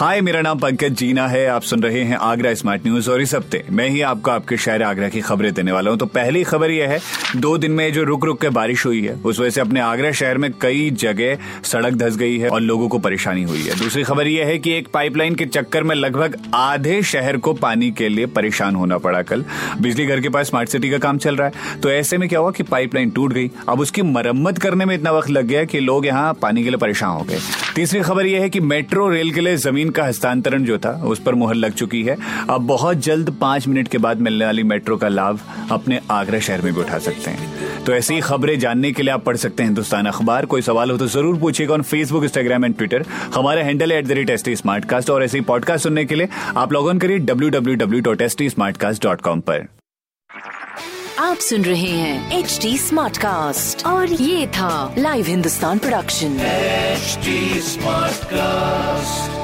हाय, मेरा नाम पंकज जीना है। आप सुन रहे हैं आगरा स्मार्ट न्यूज़ और इस हफ़्ते मैं ही आपको आपके शहर आगरा की खबरें देने वाला हूँ। तो पहली खबर यह है, दो दिन में जो रुक रुक के बारिश हुई है, उस वजह से अपने आगरा शहर में कई जगह सड़क धस गई है और लोगों को परेशानी हुई है। दूसरी खबर यह है कि एक पाइपलाइन के चक्कर में लगभग आधे शहर को पानी के लिए परेशान होना पड़ा कल। बिजली घर के पास स्मार्ट सिटी का काम चल रहा है। तो ऐसे में क्या हुआ कि पाइपलाइन टूट गई। अब उसकी मरम्मत करने में इतना वक्त लग गया कि लोग यहाँ पानी के लिए परेशान हो गए। तीसरी खबर यह है कि मेट्रो रेल के लिए ज़मीन का हस्तांतरण जो था उस पर मुहर लग चुकी है। अब बहुत जल्द पाँच मिनट के बाद मिलने वाली मेट्रो का लाभ अपने आगरा शहर में भी उठा सकते हैं। तो ऐसी ही खबरें जानने के लिए आप पढ़ सकते हैं हिंदुस्तान अखबार। कोई सवाल हो तो ज़रूर पूछिएगा on Facebook Instagram and Twitter हमारा handle at the rate S T Smartcast और ऐसे ही पॉडकास्ट सुनने के लिए आप लॉग ऑन करिए W W W dot S T Smartcast dot com पर। आप सुन रहे हैं एच टी स्मार्ट कास्ट और ये था live Hindustan production HD Smartcast.